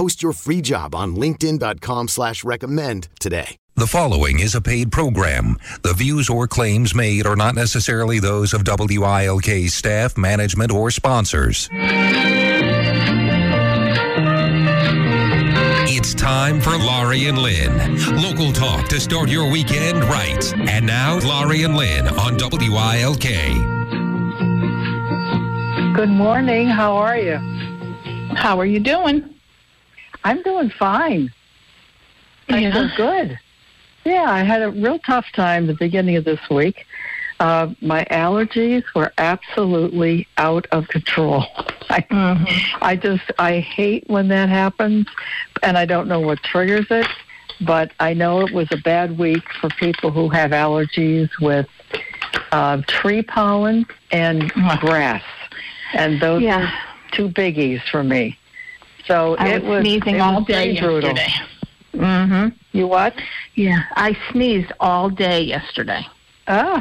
Post your free job on linkedin.com slash recommend today. The following is a paid program. The views or claims made are not necessarily those of WILK staff, management, or sponsors. It's time for Laurie and Lynn. Local talk to start your weekend right. And now, Laurie and Lynn on WILK. Good morning. How are you? How are you doing? I'm doing fine. I Yeah. feel good. Yeah, I had a real tough time the beginning of this week. Uh, my allergies were absolutely out of control. I, I just I hate when that happens, and I don't know what triggers it. But I know it was a bad week for people who have allergies with uh, tree pollen and grass, and those Yeah. are two biggies for me. So I it was was sneezing it all was day brutal. yesterday. Mm-hmm. You what? Yeah, I sneezed all day yesterday. Oh.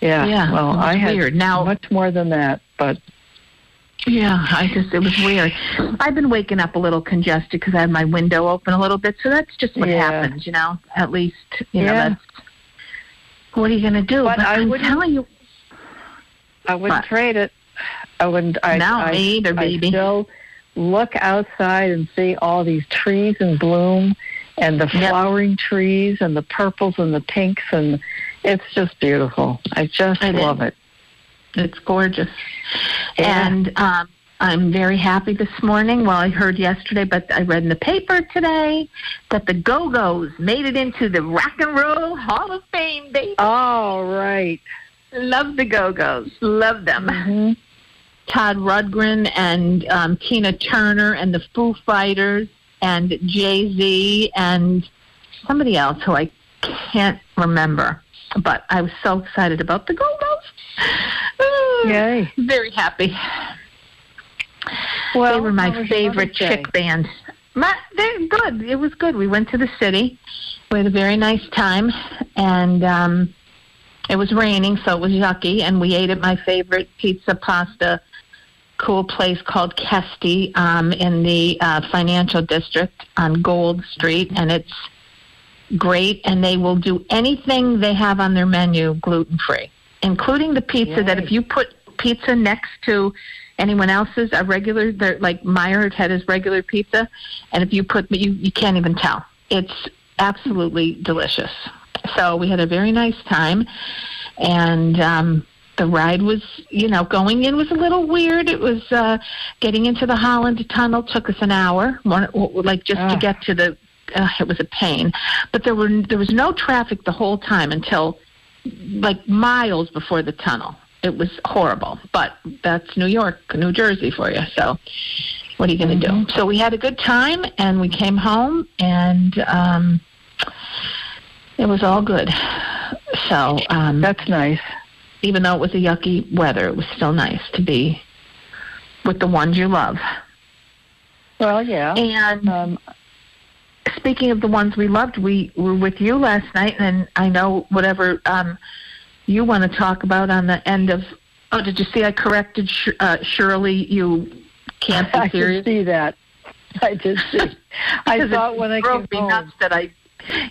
Yeah. Yeah, Well, I had weird. Now- much more than that, but Yeah, I just it was weird. I've been waking up a little congested because I had my window open a little bit, so that's just what Yeah. happens, you know. At least you know that's what are you going to do? But I I'm wouldn't- telling you, I wouldn't What? trade it. I wouldn't. I, No, I, me either, I baby. still look outside and see all these trees in bloom, and the Yep. flowering trees, and the purples and the pinks, and it's just beautiful. I just It is. love it. it's gorgeous. Yeah. And um, I'm very happy this morning. Well, I heard yesterday, but I read in the paper today that the Go Go's made it into the Rock and Roll Hall of Fame. Baby, All right. love the Go Go's, love them. Mhm. Todd Rundgren and um, Tina Turner and the Foo Fighters and Jay Z and somebody else who I can't remember. But I was so excited about the Go Go's. Yay. Very happy. Well, they were my how was your favorite chick band. My, they're good. It was good. We went to the city. We had a very nice time, and um, it was raining, so it was yucky. And we ate at my favorite pizza pasta cool place called Kesté um, in the uh, financial district on Gold Street, and it's great. And they will do anything they have on their menu gluten free, including the pizza. That if you put pizza next to anyone else's, a regular, they're like Meyer had his regular pizza, and if you put, you you can't even tell. It's absolutely delicious. So we had a very nice time, and. um the ride was, you know, going in was a little weird. It was uh, getting into the Holland Tunnel took us an hour, one, like just to Ah. get to the. Uh, it was a pain, but there were there was no traffic the whole time until like miles before the tunnel. It was horrible, but that's New York, New Jersey for you. So, what are you going to do? So we had a good time, and we came home, and um, it was all good. So um, That's nice. Even though it was a yucky weather, it was still nice to be with the ones you love. Well, yeah. And Um, speaking of the ones we loved, we were with you last night, and I know whatever um, you want to talk about on the end of. Oh, did you see I corrected Sh- uh, Shirley? You can't be serious. I did see that. I did see. I thought when I drove came me nuts that I.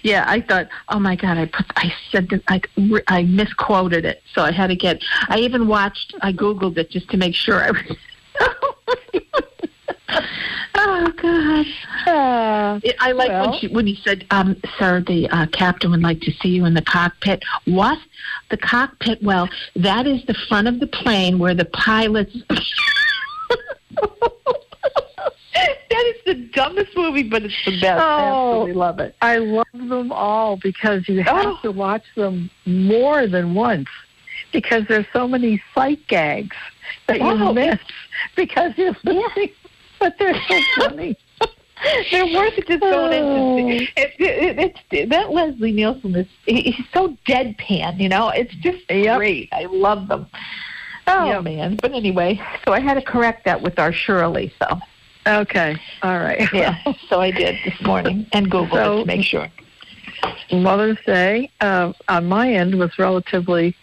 Yeah, I thought, oh my God, I put, I said that I, I misquoted it, so I had to get. I even watched, I googled it just to make sure I. Oh God! Uh, I like Well- when she when he said, um, "Sir, the uh, captain would like to see you in the cockpit." What? The cockpit? Well, that is the front of the plane where the pilots. that is the dumbest movie, but it's the best. I Oh. absolutely love it. I love them all because you have Oh. to watch them more than once because there's so many sight gags that you miss because you're listening. But they're so funny. They're worth it just going Oh. into it, it, it, it's that Leslie Nielsen is he, he's so deadpan, you know. It's just Yep. great. I love them. Oh Yep. man! But anyway, so I had to correct that with our Shirley. So Okay. All right. yeah, so I did this morning and Googled So- it to make sure. Mother's Day uh, on my end was relatively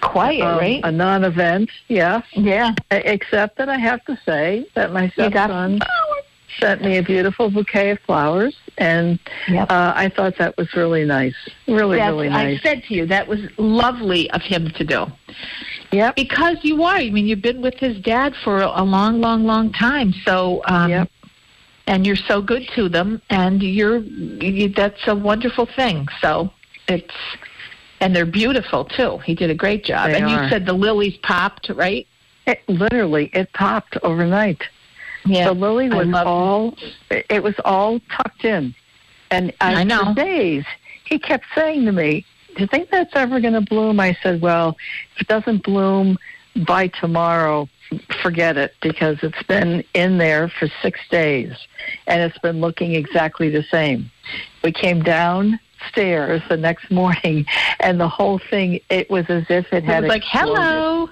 Quiet, um, right? a non-event. Yeah. yeah. Except that I have to say that my stepson sent me a beautiful bouquet of flowers, and Yep. uh, I thought that was really nice. Really, That's, really nice. I said to you that was lovely of him to do Yep. because you are. I mean, you've been with his dad for a long, long, long time. So um, Yep. and you're so good to them, and you're you, that's a wonderful thing. So it's and they're beautiful too. He did a great job. They and you said the lilies popped, right? It, literally, it popped overnight. Yeah, the lily was all it it was all tucked in, and I, I know. for days he kept saying to me, "Do you think that's ever going to bloom?" I said, "Well, if it doesn't bloom by tomorrow, forget it because it's been in there for six days, and it's been looking exactly the same." We came downstairs the next morning, and the whole thing it was as if it It had was like hello.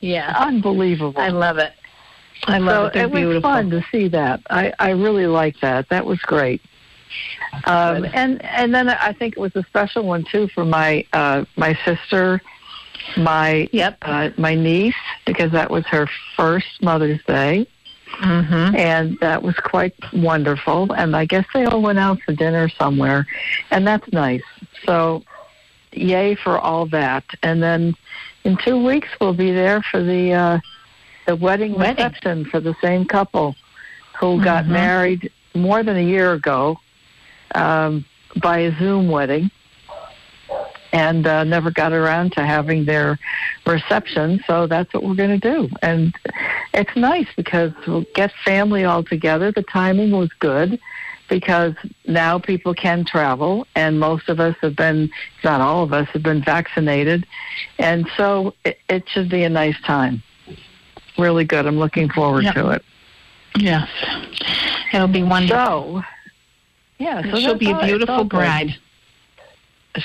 Yeah, unbelievable. I love it. I love so it. They're it was beautiful. fun to see that. I, I really like that. That was great. Um, and and then I think it was a special one too for my uh, my sister, my Yep. uh, my niece because that was her first Mother's Day, Mm-hmm. and that was quite wonderful. And I guess they all went out for dinner somewhere, and that's nice. So, yay for all that. And then in two weeks we'll be there for the uh, the wedding, Wedding. reception for the same couple who got Mhm. married more than a year ago um, by a Zoom wedding. And uh, never got around to having their reception, so that's what we're going to do. And it's nice because we'll get family all together. The timing was good because now people can travel, and most of us have been, not all of us, have been vaccinated. And so it, it should be a nice time. Really good. I'm looking forward Yeah. to it. Yes, it'll be wonderful. So, yeah, so She'll be a beautiful all bride.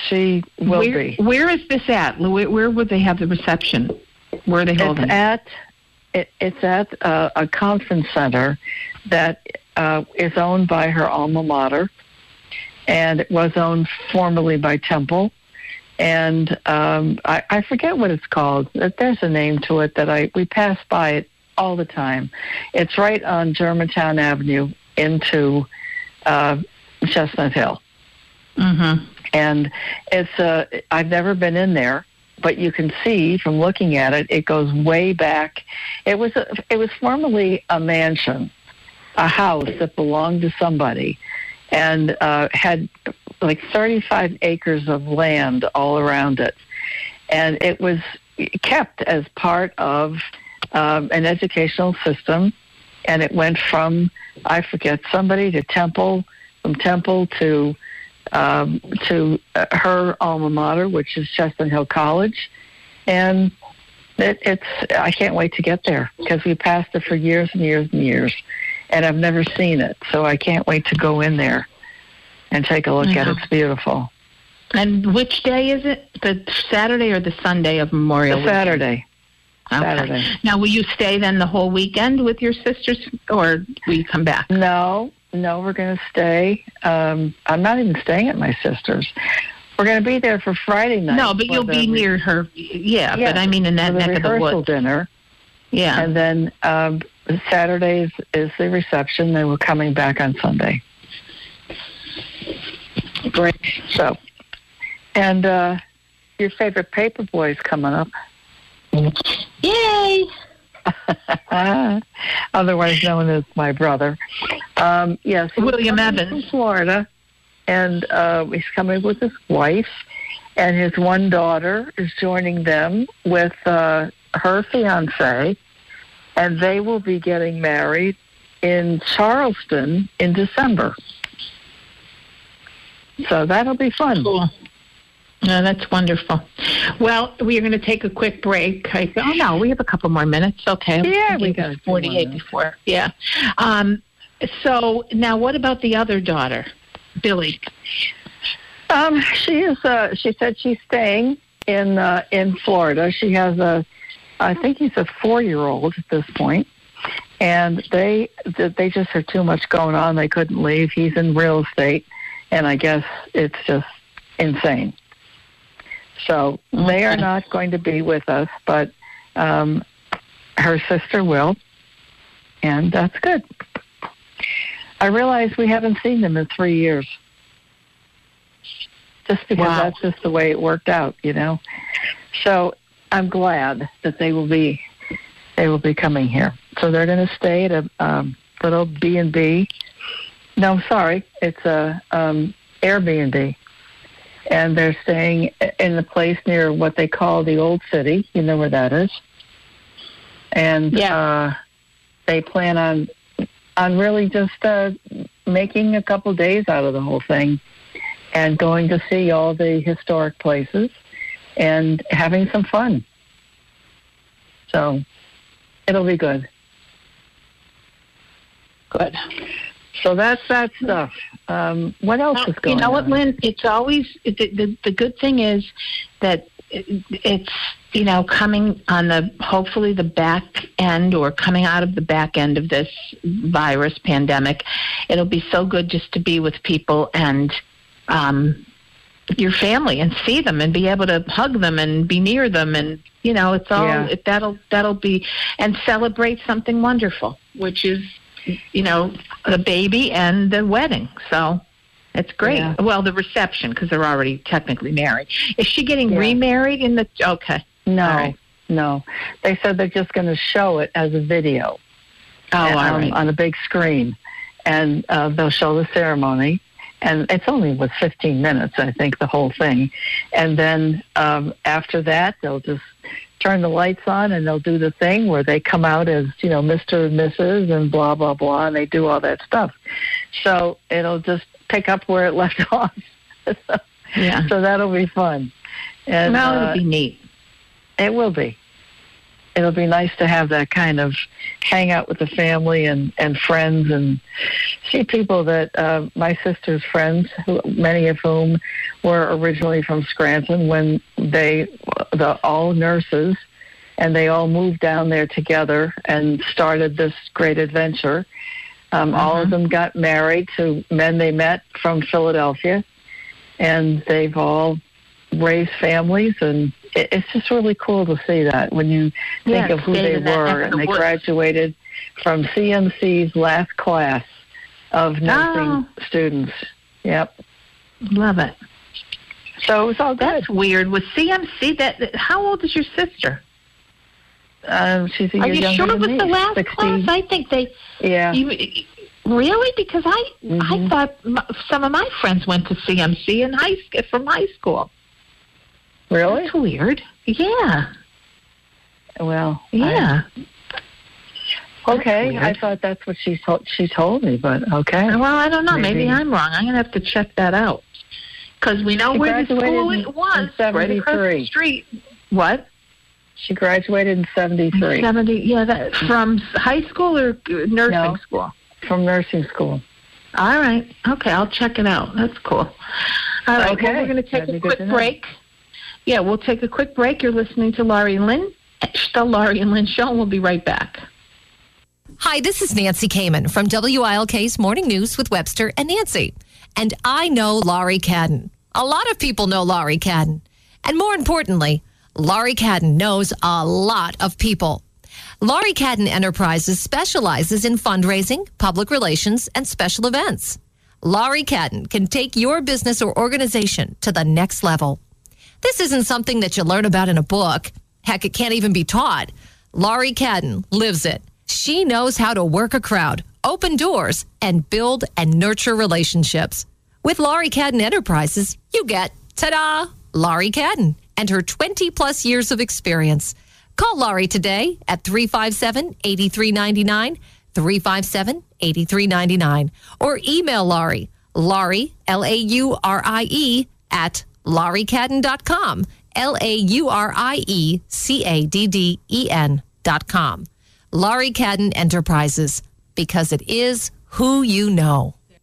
She will where, be. Where is this at? Where, where would they have the reception? Where are they holding? It's at it, it's at uh, a conference center that uh, is owned by her alma mater, and it was owned formerly by Temple. And um, I, I forget what it's called. There's a name to it that I we pass by it all the time. It's right on Germantown Avenue into uh, Chestnut Hill mm-hmm. and it's uh I've never been in there, but you can see from looking at it, it goes way back. It was a, it was formerly a mansion, a house that belonged to somebody, and uh, had like 35 acres of land all around it, and it was kept as part of um, an educational system, and it went from I forget somebody to Temple, from Temple to um, to uh, her alma mater, which is Chestnut Hill College, and it, it's I can't wait to get there because we passed it for years and years and years, and I've never seen it, so I can't wait to go in there and take a look at it. It's beautiful. And which day is it? The Saturday or the Sunday of Memorial? The Saturday. Okay. Saturday. Now, will you stay then the whole weekend with your sisters, or will you come back? No, no, we're going to stay. Um, I'm not even staying at my sister's. We're going to be there for Friday night. No, but you'll be re- near her. Yeah, Yeah, but I mean in that neck of the rehearsal woods. dinner. Yeah. And then um, Saturday is, is the reception. Then we're coming back on Sunday. Great. So, and uh, your favorite paper boy is coming up. Yay! otherwise known as my brother. Um, yes, William Evans. from Florida, and uh, he's coming with his wife, and his one daughter is joining them with uh, her fiance, and they will be getting married in Charleston in December. So that'll be fun. Cool. No, that's wonderful. Well, we are going to take a quick break. I, oh no, we have a couple more minutes. Okay. Yeah, we It got was a few more forty-eight before. Yeah. Um, so now, what about the other daughter, Billy? Um, she is. Uh, she said she's staying in uh, in Florida. She has a, I think he's a four year old at this point, and they they just have too much going on. They couldn't leave. He's in real estate, and I guess it's just insane. So they are not going to be with us, but um, her sister will, and that's good. I realize we haven't seen them in three years just because Wow. that's just the way it worked out, you know. So I'm glad that they will be they will be coming here. So they're going to stay at a um, little B and B. No, sorry, it's a um, Airbnb, and they're staying in the place near what they call the Old City. You know where that is. And Yeah. uh, they plan on on really just uh, making a couple days out of the whole thing and going to see all the historic places and having some fun. So it'll be good. Good. So that's that stuff. Um, what else is going on? you know what. Lynn? It's always the, the the good thing is that it- it's you know coming on the hopefully the back end or coming out of the back end of this virus pandemic. It'll be so good just to be with people and um, your family and see them and be able to hug them and be near them and you know it's all Yeah. it, that'll that'll be and celebrate something wonderful, which is you know the baby and the wedding. So. It's great. Yeah. Well, the reception because they're already technically married. Is she getting Yeah. remarried in the? Okay. No, right. no. They said they're just going to show it as a video Oh, all um, right. on a big screen, and uh, they'll show the ceremony. And it's only was 15 minutes, I think, the whole thing. And then um, after that, they'll just turn the lights on and they'll do the thing where they come out as you know Mr. and Mrs. and blah blah blah, and they do all that stuff. So it'll just pick up where it left off. so, Yeah. so that'll be fun. And well, uh, it'll be neat. it will be. It'll be nice to have that kind of hang out with the family and, and friends and see people that uh, my sister's friends, who, many of whom were originally from Scranton when they, the all nurses, and they all moved down there together and started this great adventure. Um, All of them got married to men they met from Philadelphia, and they've all raised families, and it, it's just really cool to see that when you think Yeah, of who they were, and they graduated from CMC's last class of nursing Oh. students. Yep. Love it. So it was all good. That's weird. With CMC that? that- How old is your sister? Um, she's a Are you sure it was me. the last 60. class? I think they. Yeah. You, really? Because I I Mhm. thought m- some of my friends went to CMC in high from high school. Really? That's weird. Yeah. Well, I- Yeah. okay. I thought that's what she told she told me, but okay. Well, I don't know. Maybe, Maybe. I'm wrong. I'm gonna have to check that out because we know She where the school in- it was, in right across the street. What? She graduated in '73 Seventy? Yeah, that from high school or nursing No. school. from nursing school. All right. Okay, I'll check it out. That's cool. All right. Okay. Well, we're going to take That'd a quick break. Yeah, we'll take a quick break. You're listening to Laurie Lynn. The Laurie and Lynn Show, and we'll be right back. Hi, this is Nancy Kman from WILK's Morning News with Webster and Nancy. And I know Laurie Cadden. A lot of people know Laurie Cadden. And more importantly, Laurie Cadden knows a lot of people. Laurie Cadden Enterprises specializes in fundraising, public relations, and special events. Laurie Cadden can take your business or organization to the next level. This isn't something that you learn about in a book. Heck, it can't even be taught. Laurie Cadden lives it. She knows how to work a crowd, open doors, and build and nurture relationships. With Laurie Cadden Enterprises, you get, ta da, Laurie Cadden and her 20 plus years of experience. Call Laurie today at 357 8399, 357 8399, or email Laurie, Laurie, L A U R I E, at lauriecadden.com, L A U R I E C A D D E N.com. Laurie Cadden Enterprises, because it is who you know.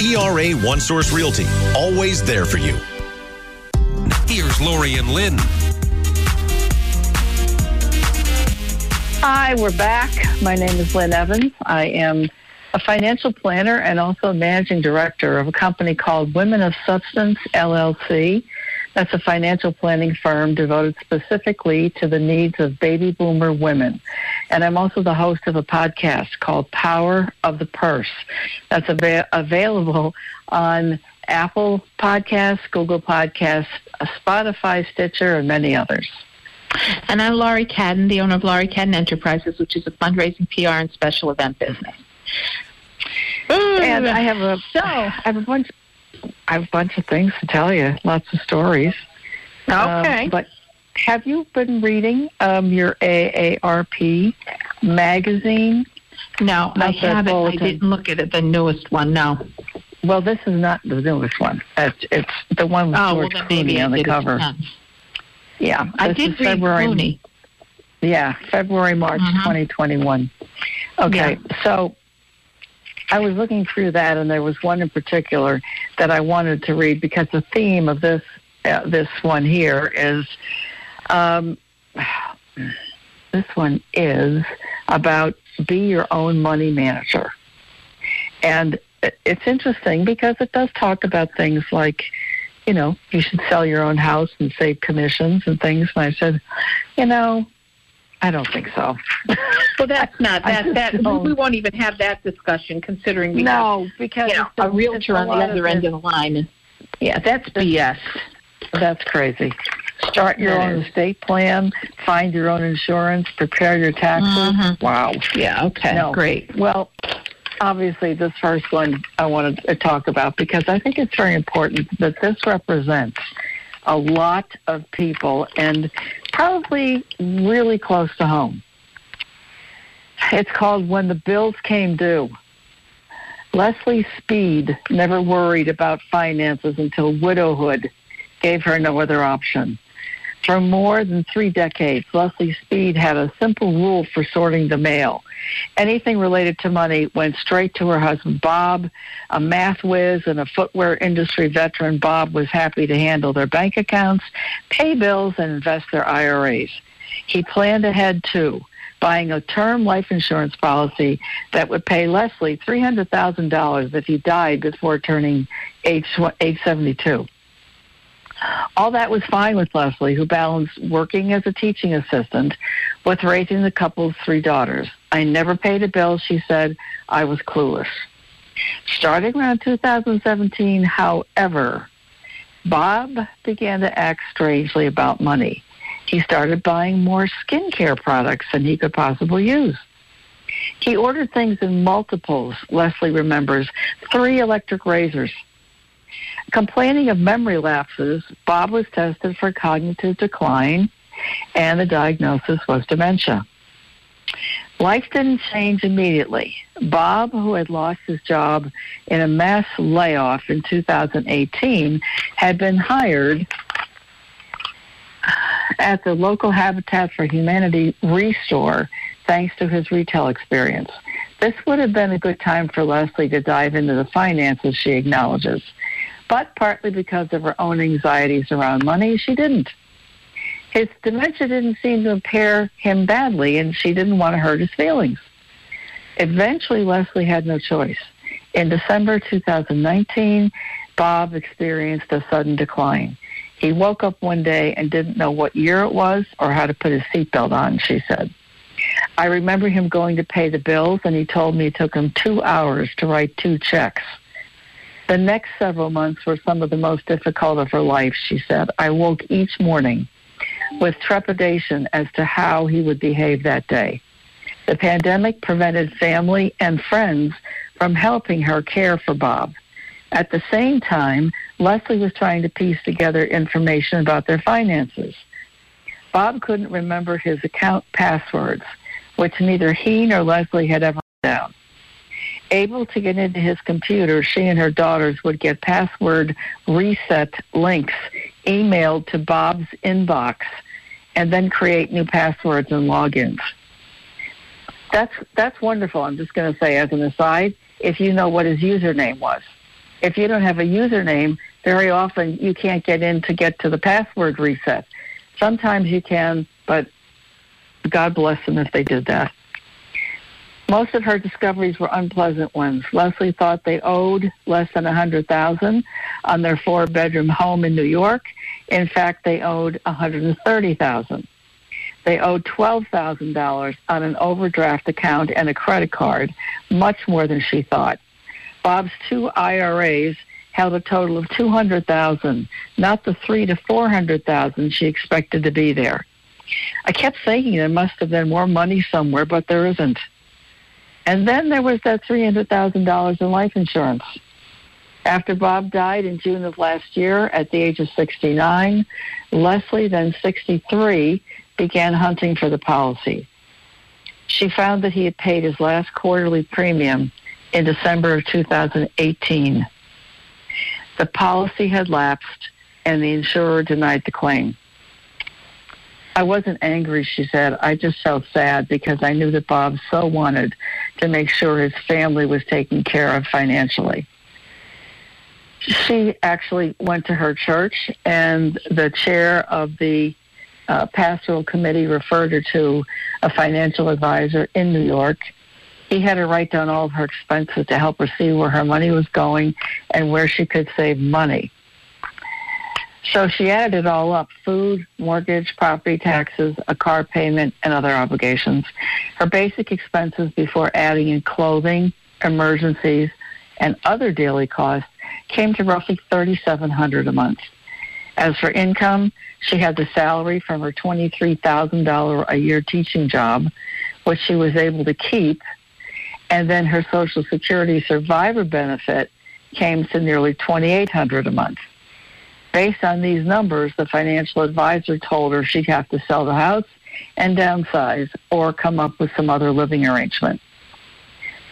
ERA One Source Realty, always there for you. Here's Laurie and Lynn. Hi, we're back. My name is Lynn Evans. I am a financial planner and also managing director of a company called Women of Substance LLC. That's a financial planning firm devoted specifically to the needs of baby boomer women. And I'm also the host of a podcast called Power of the Purse. That's av- available on Apple Podcasts, Google Podcasts, uh, Spotify, Stitcher, and many others. And I'm Laurie Cadden, the owner of Laurie Cadden Enterprises, which is a fundraising PR and special event business. And I have a so I have a bunch I have a bunch of things to tell you, lots of stories. Okay. Um, but have you been reading um, your AARP magazine? No, I Not haven't. I didn't look at it, the newest one. No. Well, this is not the newest one. It's, it's the one with Oh, well, George then Clooney on the cover. Yeah. Yeah, I did read February. Clooney. Yeah, February, March Mhm. 2021. Okay, so I was looking through that, and there was one in particular that I wanted to read because the theme of this uh, this one here is um, this one is about be your own money manager, and it's interesting because it does talk about things like you know, you should sell your own house and save commissions and things. And I said, you know, I don't think so. Well, that's not that. That don't. we won't even have that discussion, considering we no, because have you know, a realtor on the other end of the line. Yeah, that's BS. That's crazy. Start your That own is. estate plan, find your own insurance, prepare your taxes. Mhm. Wow. Yeah. Okay. No. Great. Well, obviously, this first one I wanted to talk about because I think it's very important that this represents a lot of people and probably really close to home. It's called When the Bills Came Due. Leslie Speed never worried about finances until widowhood gave her no other option. For more than three decades, Leslie Speed had a simple rule for sorting the mail. Anything related to money went straight to her husband, Bob. A math whiz and a footwear industry veteran, Bob was happy to handle their bank accounts, pay bills, and invest their IRAs. He planned ahead, too, buying a term life insurance policy that would pay Leslie $300,000 if he died before turning age, age 72. All that was fine with Leslie, who balanced working as a teaching assistant with raising the couple's three daughters. I never paid a bill, she said. I was clueless. Starting around 2017, however, Bob began to act strangely about money. He started buying more skincare products than he could possibly use. He ordered things in multiples, Leslie remembers, three electric razors. Complaining of memory lapses, Bob was tested for cognitive decline, and the diagnosis was dementia. Life didn't change immediately. Bob, who had lost his job in a mass layoff in 2018, had been hired at the local Habitat for Humanity restore thanks to his retail experience. This would have been a good time for Leslie to dive into the finances, she acknowledges. But partly because of her own anxieties around money, she didn't. His dementia didn't seem to impair him badly, and she didn't want to hurt his feelings. Eventually, Leslie had no choice. In December 2019, Bob experienced a sudden decline. He woke up one day and didn't know what year it was or how to put his seatbelt on, she said. I remember him going to pay the bills, and he told me it took him two hours to write two checks. The next several months were some of the most difficult of her life, she said. I woke each morning with trepidation as to how he would behave that day. The pandemic prevented family and friends from helping her care for Bob. At the same time, Leslie was trying to piece together information about their finances. Bob couldn't remember his account passwords, which neither he nor Leslie had ever down. Able to get into his computer, she and her daughters would get password reset links emailed to Bob's inbox and then create new passwords and logins. That's that's wonderful. I'm just going to say as an aside, if you know what his username was. If you don't have a username, very often you can't get in to get to the password reset. Sometimes you can, but God bless them if they did that. Most of her discoveries were unpleasant ones. Leslie thought they owed less than a hundred thousand on their four bedroom home in New York. In fact, they owed a hundred and thirty thousand. They owed twelve thousand dollars on an overdraft account and a credit card, much more than she thought. Bob's two IRAs held a total of two hundred thousand, not the three to four hundred thousand she expected to be there. I kept thinking there must have been more money somewhere, but there isn't. And then there was that $300,000 in life insurance. After Bob died in June of last year at the age of 69, Leslie, then 63, began hunting for the policy. She found that he had paid his last quarterly premium in December of 2018. The policy had lapsed and the insurer denied the claim. I wasn't angry, she said. I just felt sad because I knew that Bob so wanted to make sure his family was taken care of financially. She actually went to her church, and the chair of the uh, pastoral committee referred her to a financial advisor in New York. He had her write down all of her expenses to help her see where her money was going and where she could save money. So she added it all up food, mortgage, property taxes, a car payment, and other obligations. Her basic expenses before adding in clothing, emergencies, and other daily costs came to roughly $3,700 a month. As for income, she had the salary from her $23,000 a year teaching job, which she was able to keep, and then her Social Security survivor benefit came to nearly $2,800 a month. Based on these numbers, the financial advisor told her she'd have to sell the house and downsize or come up with some other living arrangement.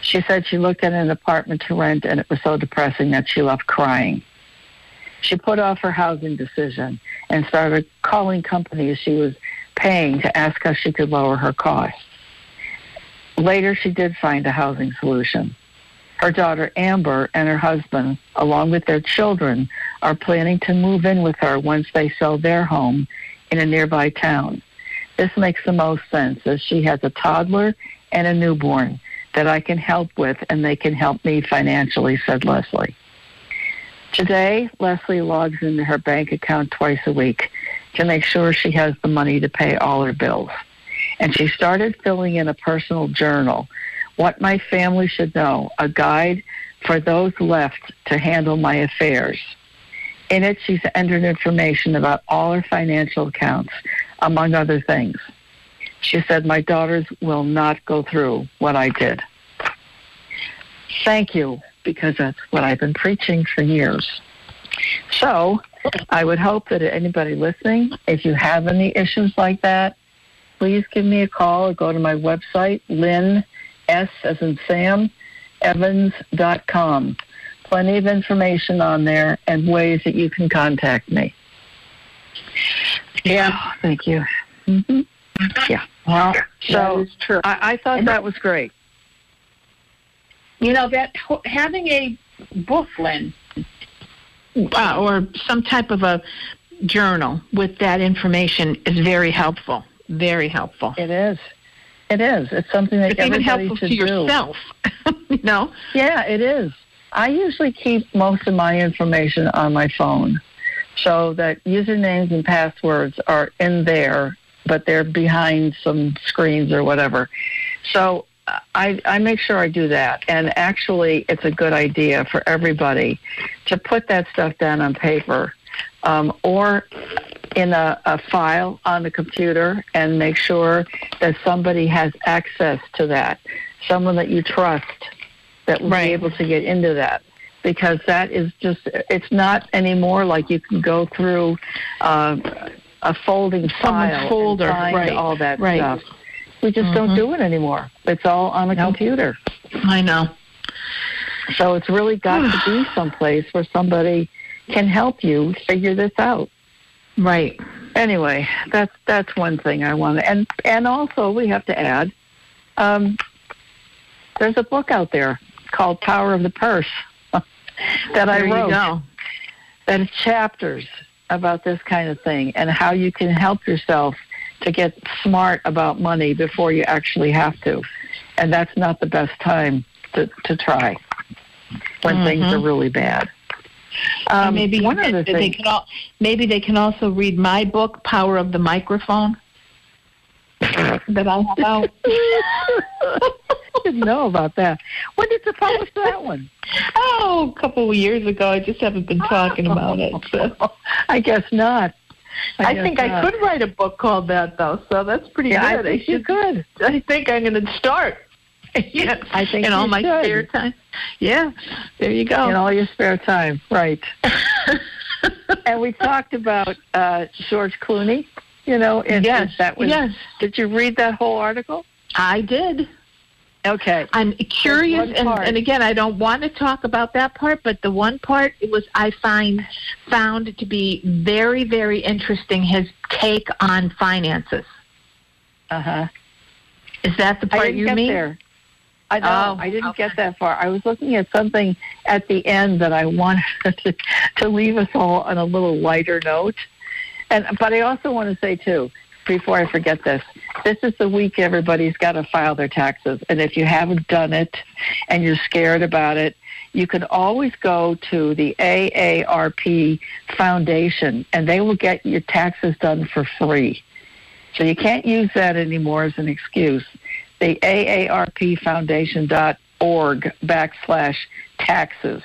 She said she looked at an apartment to rent and it was so depressing that she left crying. She put off her housing decision and started calling companies she was paying to ask how she could lower her costs. Later, she did find a housing solution. Her daughter Amber and her husband, along with their children, are planning to move in with her once they sell their home in a nearby town. This makes the most sense as she has a toddler and a newborn that I can help with and they can help me financially, said Leslie. Today, Leslie logs into her bank account twice a week to make sure she has the money to pay all her bills. And she started filling in a personal journal. What my family should know, a guide for those left to handle my affairs. In it, she's entered information about all her financial accounts, among other things. She said, My daughters will not go through what I did. Thank you, because that's what I've been preaching for years. So I would hope that anybody listening, if you have any issues like that, please give me a call or go to my website, Lynn S as in Sam, Evans.com. Plenty of information on there and ways that you can contact me. Yeah, thank you. Mm-hmm. Yeah. Well, So true. I, I thought And- that was great. you know that having a book, Lynn, uh, or some type of a journal with that information is very helpful. Very helpful. It is. It is. It's something that It's even helpful to do. yourself. you know. Yeah, it is. I usually keep most of my information on my phone so that usernames and passwords are in there, but they're behind some screens or whatever. So I, I make sure I do that. And actually, it's a good idea for everybody to put that stuff down on paper um, or in a, a file on the computer and make sure that somebody has access to that, someone that you trust that will Right. be able to get into that. Because that is just, it's not anymore like you can go through uh, a folding Someone's file folder, and find right, all that right. stuff. We just don't do it anymore. It's all on a computer. I know. So it's really got to be someplace where somebody can help you figure this out. Right. Anyway, that's that's one thing I want to, and and also we have to add, um, there's a book out there called Power of the Purse that I there wrote. you go. That is chapters about this kind of thing and how you can help yourself to get smart about money before you actually have to, and that's not the best time to to try when things Mhm. are really bad. Um, maybe one other they thing. can all, maybe they can also read my book, Power of the Microphone, that I have out. didn't know about that. When did you publish that one? Oh, a couple of years ago. I just haven't been talking about it. So. I guess not. I, guess think I could write a book called that, though. So that's pretty Yeah, I good. think you should. could. I think I'm going to start. yeah, I think in all my should. spare time. Yeah, there you go. In all your spare time, right? and we talked about uh, George Clooney. You know, and yes, that was. yes, Did you read that whole article? I did. Okay. I'm curious, and, and again, I don't want to talk about that part, but the one part it was I find found to be very, very interesting. His take on finances. Uh huh. Is that the part you mean? there. I know. Oh, I didn't okay. get that far. I was looking at something at the end that I wanted to, to leave us all on a little lighter note. And but I also want to say too, before I forget this, this is the week everybody's got to file their taxes. And if you haven't done it and you're scared about it, you can always go to the AARP Foundation and they will get your taxes done for free. So you can't use that anymore as an excuse. The AARP AARPFoundation.org backslash taxes.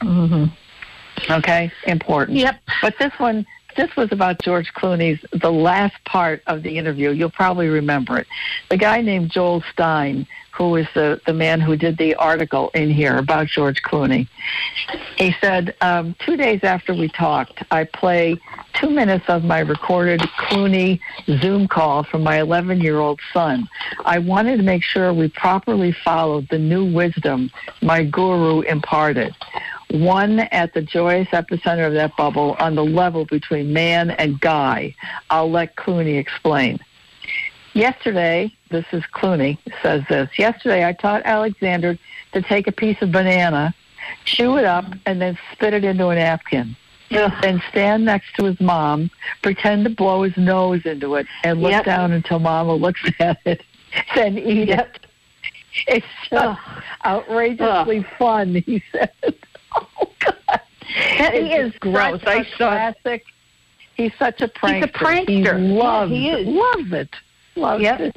Mm-hmm. Okay, important. Yep. But this one, this was about George Clooney's, the last part of the interview. You'll probably remember it. The guy named Joel Stein, who was the, the man who did the article in here about George Clooney, he said, um, two days after we talked, I play two minutes of my recorded Clooney Zoom call from my 11 year old son. I wanted to make sure we properly followed the new wisdom my guru imparted one at the joyous epicenter of that bubble on the level between man and guy. I'll let Clooney explain. Yesterday, this is Clooney says this. Yesterday, I taught Alexander to take a piece of banana, chew it up, and then spit it into a napkin. Then stand next to his mom, pretend to blow his nose into it, and look Yep. down until Mama looks at it, then eat it. It's just outrageously fun, he said. That he is gross. I saw- classic. He's such a prankster. He's a prankster. He Yeah, loves, he is. loves it. Loves Yep. it.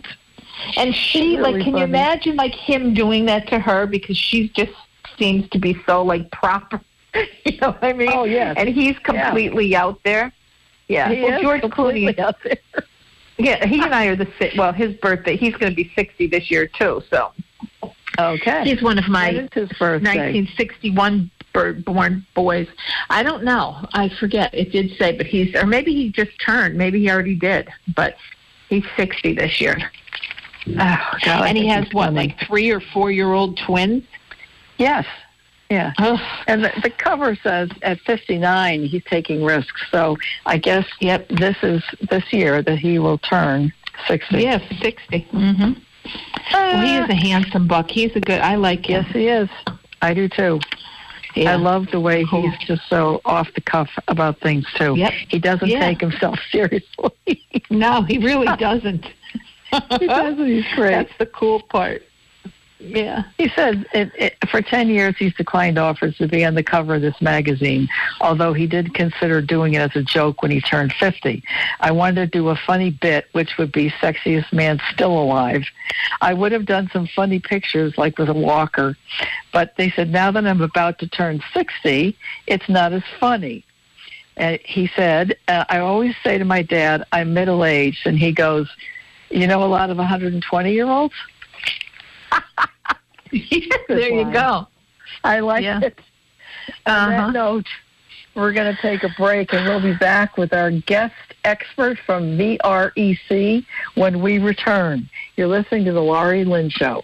And she, Really like, can you imagine, like, him doing that to her because she just seems to be so, like, proper. you know what I mean? Oh, yes. And he's completely out there. Yeah. He well, George Clooney. out there. Yeah, he and I are the si- well. His birthday. He's going to be sixty this year too. So Okay. he's one of my When is his birthday? 1961 bird born boys. I don't know. I forget. It did say, but he's or maybe he just turned. Maybe he already did. But he's 60 this year. Oh, God, and he has what, coming. like three or four year old twins? Yes. Yeah. And the, the cover says at 59 he's taking risks. So I guess Yep. this is this year that he will turn 60. Yeah, 60. Mm-hmm. Mm-hmm. well, he is a handsome buck. He's a good. I like him. Yes, he is. I do too. Yeah. I love the way he's just so off the cuff about things too. Yep. He doesn't Yeah. take himself seriously. No, he really doesn't. he doesn't. He's great. That's the cool part. Yeah. He said it, it, for 10 years he's declined offers to be on the cover of this magazine, although he did consider doing it as a joke when he turned 50. I wanted to do a funny bit, which would be Sexiest Man Still Alive. I would have done some funny pictures, like with a walker, but they said now that I'm about to turn 60, it's not as funny. And he said, uh, I always say to my dad, I'm middle aged. And he goes, You know a lot of 120 year olds? there you go. I like Yeah. it. On Uh-huh. that note, we're going to take a break and we'll be back with our guest expert from VREC when we return. You're listening to The Laurie Lynn Show.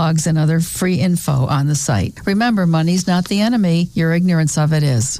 and other free info on the site. Remember, money's not the enemy, your ignorance of it is.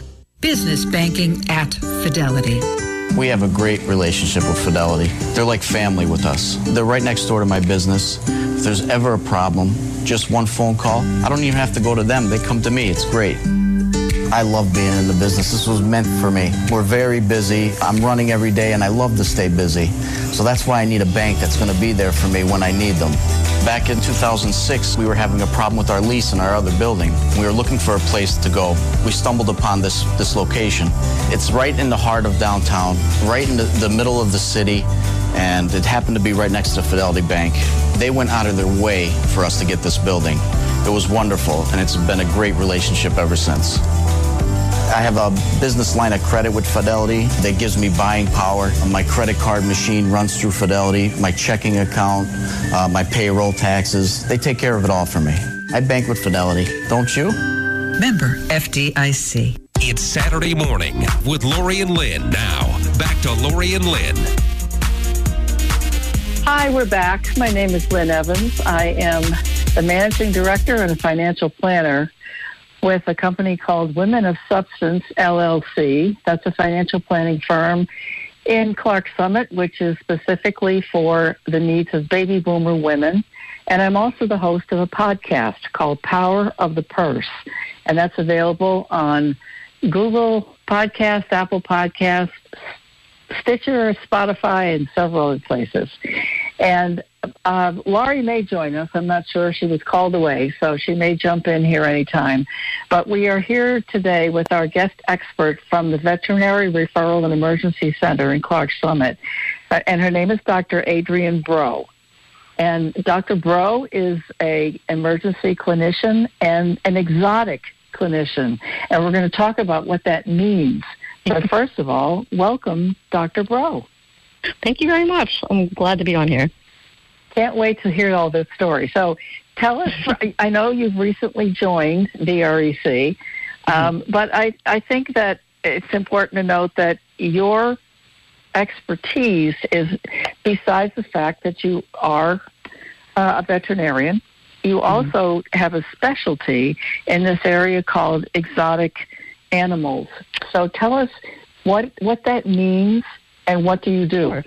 Business banking at Fidelity. We have a great relationship with Fidelity. They're like family with us. They're right next door to my business. If there's ever a problem, just one phone call, I don't even have to go to them. They come to me. It's great. I love being in the business. This was meant for me. We're very busy. I'm running every day and I love to stay busy. So that's why I need a bank that's going to be there for me when I need them. Back in 2006, we were having a problem with our lease in our other building. We were looking for a place to go. We stumbled upon this, this location. It's right in the heart of downtown, right in the, the middle of the city, and it happened to be right next to Fidelity Bank. They went out of their way for us to get this building. It was wonderful, and it's been a great relationship ever since. I have a business line of credit with Fidelity that gives me buying power. My credit card machine runs through Fidelity, my checking account, uh, my payroll taxes. They take care of it all for me. I bank with Fidelity, don't you? Member FDIC. It's Saturday morning with Laurie and Lynn. Now, back to Laurie and Lynn. Hi, we're back. My name is Lynn Evans. I am the managing director and a financial planner with a company called Women of Substance LLC. That's a financial planning firm in Clarks Summit, which is specifically for the needs of baby boomer women. And I'm also the host of a podcast called Power of the Purse. And that's available on Google Podcast, Apple Podcast, Stitcher, Spotify, and several other places. And uh, Laurie may join us. I'm not sure. She was called away, so she may jump in here anytime. But we are here today with our guest expert from the Veterinary Referral and Emergency Center in Clarks Summit. Uh, and her name is Dr. Adrienne Brough. And Dr. Brough is a emergency clinician and an exotic clinician. And we're going to talk about what that means. But first of all, welcome, Dr. Brough. Thank you very much. I'm glad to be on here. Can't wait to hear all this story. So tell us, I know you've recently joined VREC, um, but I, I think that it's important to note that your expertise is, besides the fact that you are uh, a veterinarian, you also have a specialty in this area called exotic animals. So tell us what what that means and what do you do?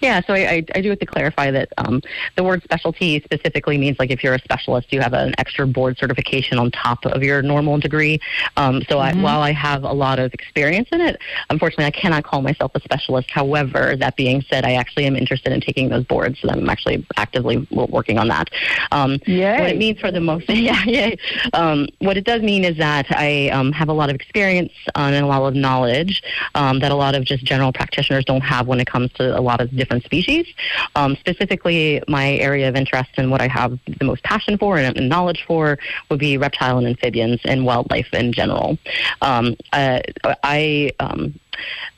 Yeah, so I, I, I do have to clarify that um, the word specialty specifically means like if you're a specialist, you have an extra board certification on top of your normal degree. Um, so Mm-hmm. I, while I have a lot of experience in it, unfortunately, I cannot call myself a specialist. However, that being said, I actually am interested in taking those boards, so I'm actually actively working on that. Um, What it means for the most, yeah, yeah. Um, what it does mean is that I um, have a lot of experience uh, and a lot of knowledge um, that a lot of just general practitioners don't have when it comes to a lot of different species. Um, specifically, my area of interest and what I have the most passion for and, and knowledge for would be reptile and amphibians and wildlife in general. Um, uh, I um,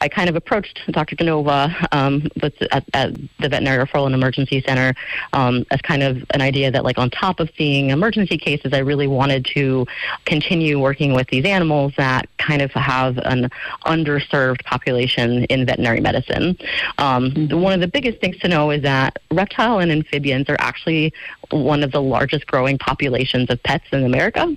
I kind of approached Dr. Genova um, with, at, at the Veterinary Referral and Emergency Center um, as kind of an idea that, like, on top of seeing emergency cases, I really wanted to continue working with these animals that kind of have an underserved population in veterinary medicine. Um, One of the biggest things to know is that reptile and amphibians are actually one of the largest growing populations of pets in America.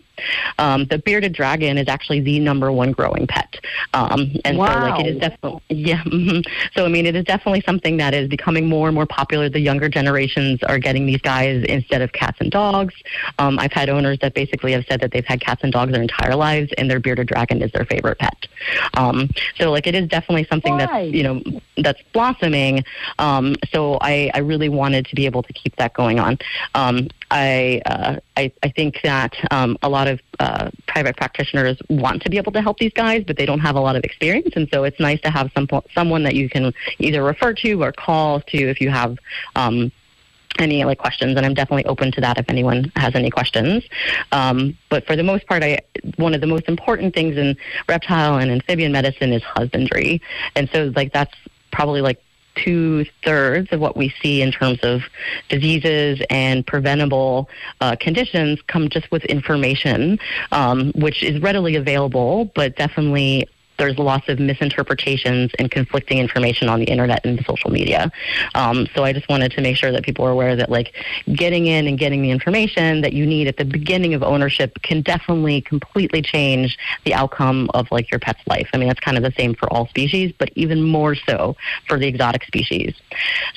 Um, the bearded dragon is actually the number one growing pet, um, and so like it is definitely yeah. mhm. So I mean, it is definitely something that is becoming more and more popular. The younger generations are getting these guys instead of cats and dogs. Um, I've had owners that basically have said that they've had cats and dogs their entire lives, and their bearded dragon is their favorite pet. Um, so like it is definitely something Why? that's you know that's blossoming. Um, so I, I really wanted to be able to keep that going on. I, uh, I I think that um, a lot of uh, private practitioners want to be able to help these guys, but they don't have a lot of experience, and so it's nice to have some someone that you can either refer to or call to if you have. Um, any like questions. And i'm definitely open to that if anyone has any questions. Um, but for the most part i one of the most important things in reptile and amphibian medicine is husbandry. And so like that's probably like two thirds of what we see in terms of diseases and preventable uh, conditions come just with information, um, which is readily available, but definitely there's lots of misinterpretations and conflicting information on the internet and social media. Um, so I just wanted to make sure that people are aware that like getting in and getting the information that you need at the beginning of ownership can definitely completely change the outcome of like your pet's life. I mean, that's kind of the same for all species, but even more so for the exotic species.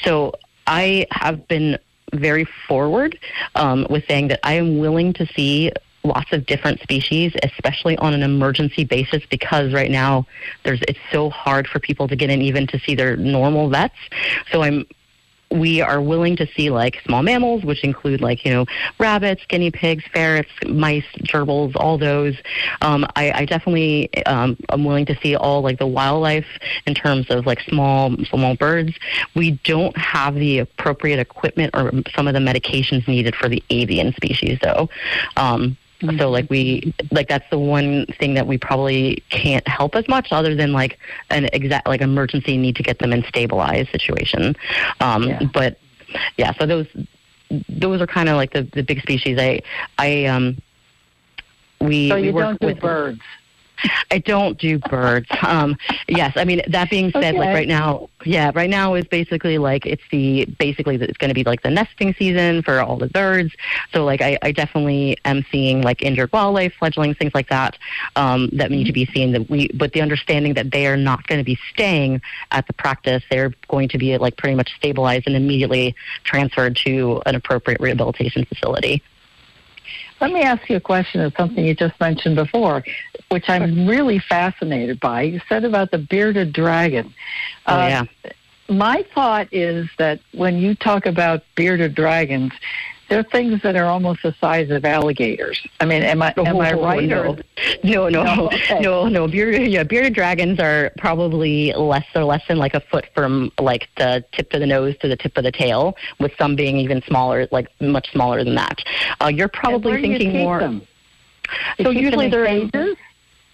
So I have been very forward um, with saying that I am willing to see lots of different species, especially on an emergency basis, because right now there's it's so hard for people to get in even to see their normal vets. So I'm we are willing to see like small mammals, which include like you know rabbits, guinea pigs, ferrets, mice, gerbils, all those. Um, I, I definitely um, am willing to see all like the wildlife in terms of like small small birds. We don't have the appropriate equipment or some of the medications needed for the avian species, though. Um, so like we like that's the one thing that we probably can't help as much other than like an exact like emergency need to get them in stabilized situation. Um, But yeah, so those those are kind of like the the big species. I I um we So we you work don't do with birds. I don't do birds. Um, yes, I mean that being said, Okay. like right now, yeah, right now is basically like it's the basically it's going to be like the nesting season for all the birds. So like I, I definitely am seeing like injured wildlife, fledglings, things like that um, that need to be seen. That we, but the understanding that they are not going to be staying at the practice, they're going to be like pretty much stabilized and immediately transferred to an appropriate rehabilitation facility. Let me ask you a question of something you just mentioned before, which I'm really fascinated by. You said about the bearded dragon. Oh Uh, yeah. My thought is that when you talk about bearded dragons, they're things that are almost the size of alligators. I mean, am I am I Oh, right? no. Or No, no, No, no, okay. no, Bearded, yeah, bearded dragons are probably less or less than like a foot from like the tip of the nose to the tip of the tail, with some being even smaller, like much smaller than that. Uh, you're probably do you thinking more. them? So usually they're cages?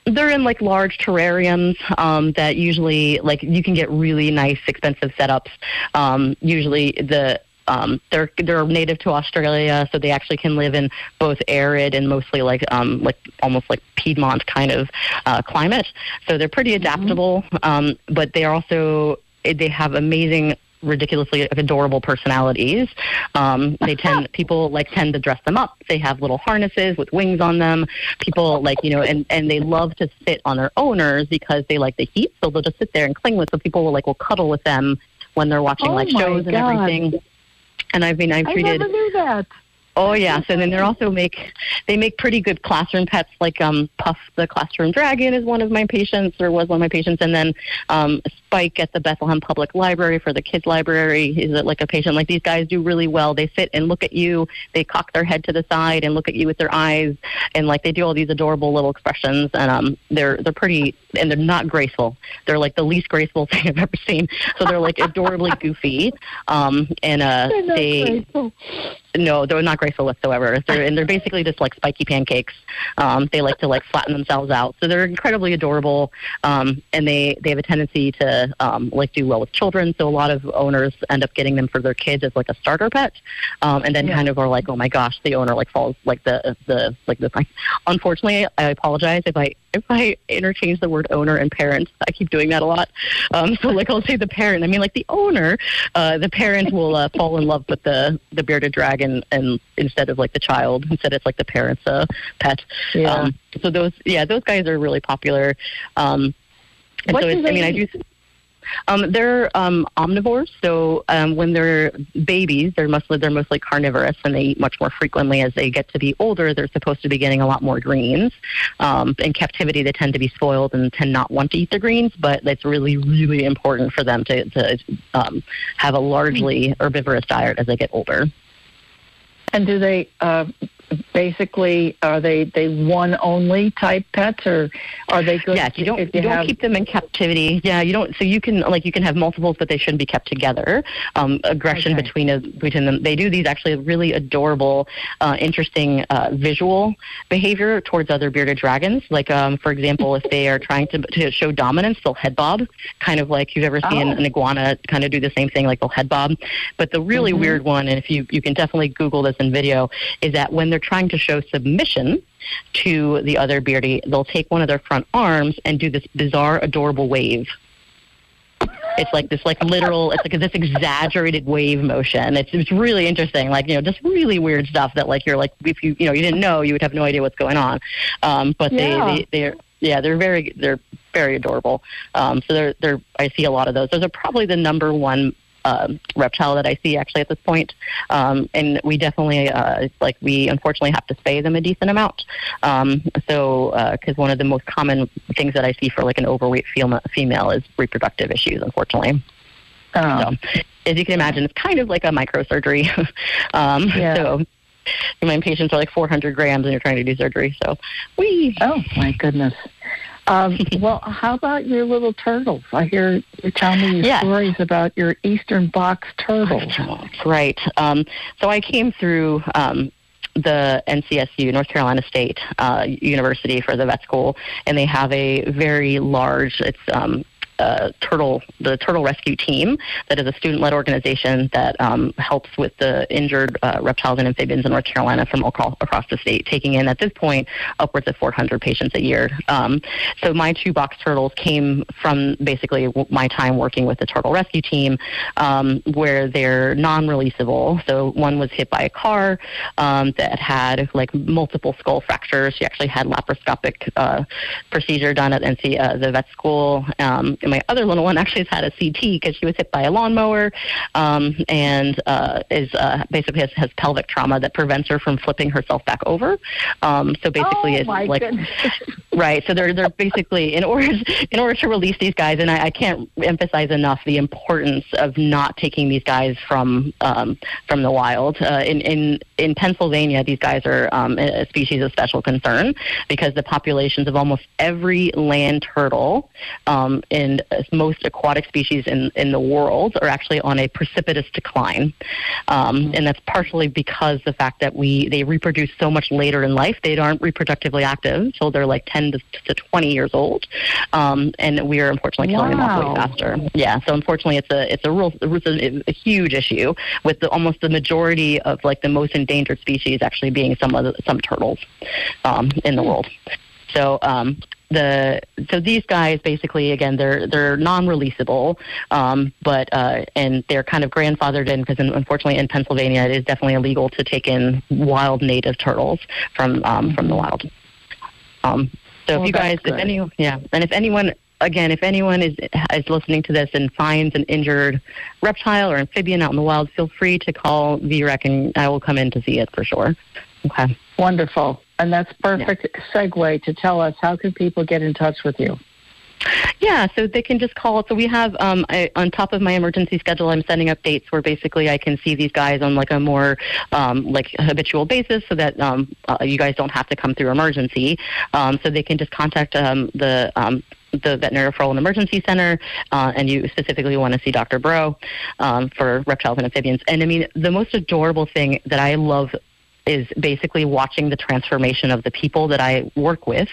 They're in like large terrariums um, that usually like you can get really nice expensive setups. Um, usually the um, they're they're native to Australia, so they actually can live in both arid and mostly like um, like almost like Piedmont kind of uh, climate. So they're pretty adaptable, um, but they are also they have amazing ridiculously adorable personalities. Um, they tend people like tend to dress them up. They have little harnesses with wings on them. People like you know, and and they love to sit on their owners because they like the heat. So they'll just sit there and cling with. So people will like will cuddle with them when they're watching Oh like shows and everything. And I've been I've I treated. never knew that. Oh yes, and then they're also make they make pretty good classroom pets like um Puff the classroom dragon is one of my patients or was one of my patients and then um Spike at the Bethlehem Public Library for the kids library is like a patient like these guys do really well. They sit and look at you, they cock their head to the side and look at you with their eyes and like they do all these adorable little expressions and um they're they're pretty and they're not graceful. They're like the least graceful thing I've ever seen. So they're like adorably goofy. Um and uh they graceful. No, they're not graceful whatsoever. They're and they're basically just like spiky pancakes. Um, they like to like flatten themselves out, so they're incredibly adorable. Um, and they they have a tendency to um, like do well with children. So a lot of owners end up getting them for their kids as like a starter pet, um, and then Yeah. kind of are like, oh my gosh, the owner like falls like the the like the. Unfortunately, I apologize if I if I interchange the word owner and parent. I keep doing that a lot. Um, so like I'll say the parent. I mean like the owner. Uh, the parent will uh, fall in love with the the bearded dragon, and instead of like the child, instead it's like the parent's uh, pet. Yeah. Um, so those yeah those guys are really popular. Um, and What so do it's, I mean I do. Um, they're um, omnivores, so um, when they're babies, they're mostly they're mostly carnivorous, and they eat much more frequently. As they get to be older, they're supposed to be getting a lot more greens. Um, in captivity, they tend to be spoiled and tend not want to eat the greens, but it's really really important for them to to um, have a largely herbivorous diet as they get older. And do they uh, basically are they they one only type pets or are they good? Yes, you don't if you, don't have- keep them in captivity. Yeah, you don't. So you can like you can have multiples, but they shouldn't be kept together. Um, aggression Okay. between a, between them. They do these actually really adorable, uh, interesting uh, visual behavior towards other bearded dragons. Like um, for example, if they are trying to to show dominance, they'll head bob, kind of like you've ever seen Oh. an iguana kind of do the same thing, like they'll head bob. But the really Mhm. weird one, and if you you can definitely Google this in video, is that when they're trying to show submission to the other beardy, they'll take one of their front arms and do this bizarre, adorable wave. It's like this, like literal. It's like this exaggerated wave motion. It's it's really interesting. Like you know, just really weird stuff that like you're like if you you know you didn't know you would have no idea what's going on. Um, but Yeah. they, they they're yeah they're very they're very adorable. Um, so they're they're I see a lot of those. Those are probably the number one um, reptile that I see actually at this point. Um, and we definitely, uh, it's like we unfortunately have to spay them a decent amount. Um, so, because one of the most common things that I see for like an overweight female, female is reproductive issues, unfortunately. Oh. So, as you can imagine, it's kind of like a microsurgery. um, Yeah. So, my patients are like 400 grams, and you're trying to do surgery. So, we. Oh my goodness. Um, well, how about your little turtles? I hear you tell me your Yeah. stories about your eastern box turtles. Right. Um, so I came through um, the NCSU, North Carolina State uh, University for the vet school, and they have a very large. It's um, turtle the turtle rescue team that is a student-led organization that um, helps with the injured uh, reptiles and amphibians in North Carolina from across, across the state, taking in at this point upwards of 400 patients a year. Um, so my two box turtles came from basically my time working with the turtle rescue team, um, where they're non-releasable. So one was hit by a car um, that had like multiple skull fractures. She actually had laparoscopic uh, procedure done at NC uh, the vet school. Um, my other little one actually has had a CT because she was hit by a lawnmower um, and uh, is uh, basically has, has pelvic trauma that prevents her from flipping herself back over. Um, so basically, oh, it's like right. So they're they're basically in order in order to release these guys, and I, I can't emphasize enough the importance of not taking these guys from um, from the wild. Uh, in in in Pennsylvania, these guys are um, a species of special concern because the populations of almost every land turtle um, and most aquatic species in in the world are actually on a precipitous decline, um, and that's partially because the fact that we they reproduce so much later in life. They aren't reproductively active until they're like 10 to, to 20 years old, um, and we are unfortunately killing them off way faster. Yeah, so unfortunately, it's a it's a real it's a, a huge issue with the, almost the majority of like the most endangered species actually being some of the, some turtles um, in the world. So um, the so these guys basically again they're they're non-releasable, um, but uh, and they're kind of grandfathered in because unfortunately in Pennsylvania it is definitely illegal to take in wild native turtles from um, from the wild. Um, so Well, if you guys, that's if good. any, yeah, and if anyone. Again, if anyone is is listening to this and finds an injured reptile or amphibian out in the wild, feel free to call VREC and I will come in to see it for sure. Okay. Wonderful. And that's perfect segue to tell us how can people get in touch with you? Yeah, so they can just call. So we have um, I, on top of my emergency schedule, I'm sending updates where basically I can see these guys on like a more um, like habitual basis, so that um, uh, you guys don't have to come through emergency. Um, so they can just contact um, the. Um, the veterinary referral and emergency center, uh, and you specifically want to see Dr. Bro um, for reptiles and amphibians. And I mean, the most adorable thing that I love is basically watching the transformation of the people that I work with,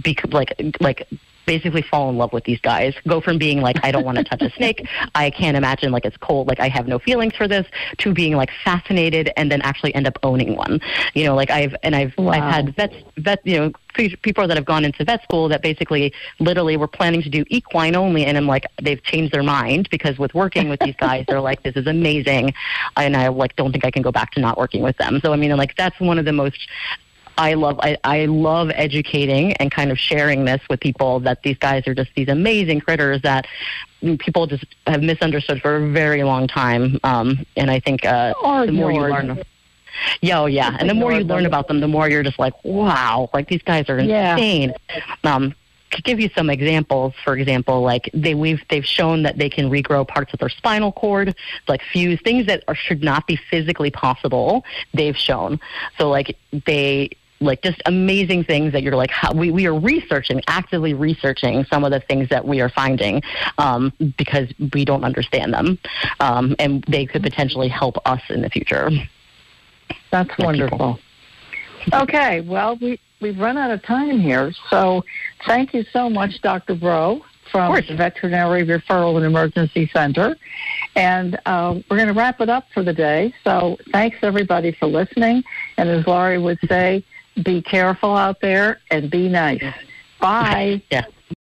because like like basically fall in love with these guys. Go from being like I don't want to touch a snake, I can't imagine like it's cold, like I have no feelings for this, to being like fascinated and then actually end up owning one. You know, like I've and I've Wow. I've had vets vet you know pe- people that have gone into vet school that basically literally were planning to do equine only and I'm like they've changed their mind because with working with these guys they're like this is amazing and I like don't think I can go back to not working with them. So I mean like that's one of the most I love I, I love educating and kind of sharing this with people that these guys are just these amazing critters that people just have misunderstood for a very long time. Um, and I think uh, Or the more you learn. Yeah, oh, yeah, and the more you learn about them, the more you're just like, wow, like these guys are Yeah. insane. Um, to give you some examples, for example, like they we've they've shown that they can regrow parts of their spinal cord, like fuse things that are, should not be physically possible. They've shown. So like they like just amazing things that you're like how, we, we are researching actively researching some of the things that we are finding um, because we don't understand them um, and they could potentially help us in the future That's wonderful. Okay, well, we, we've run out of time here. So thank you so much, Dr. Bro from the Veterinary Referral and Emergency Center. And uh, we're going to wrap it up for the day. So thanks, everybody, for listening. And as Laurie would say, be careful out there and be nice. Bye. yeah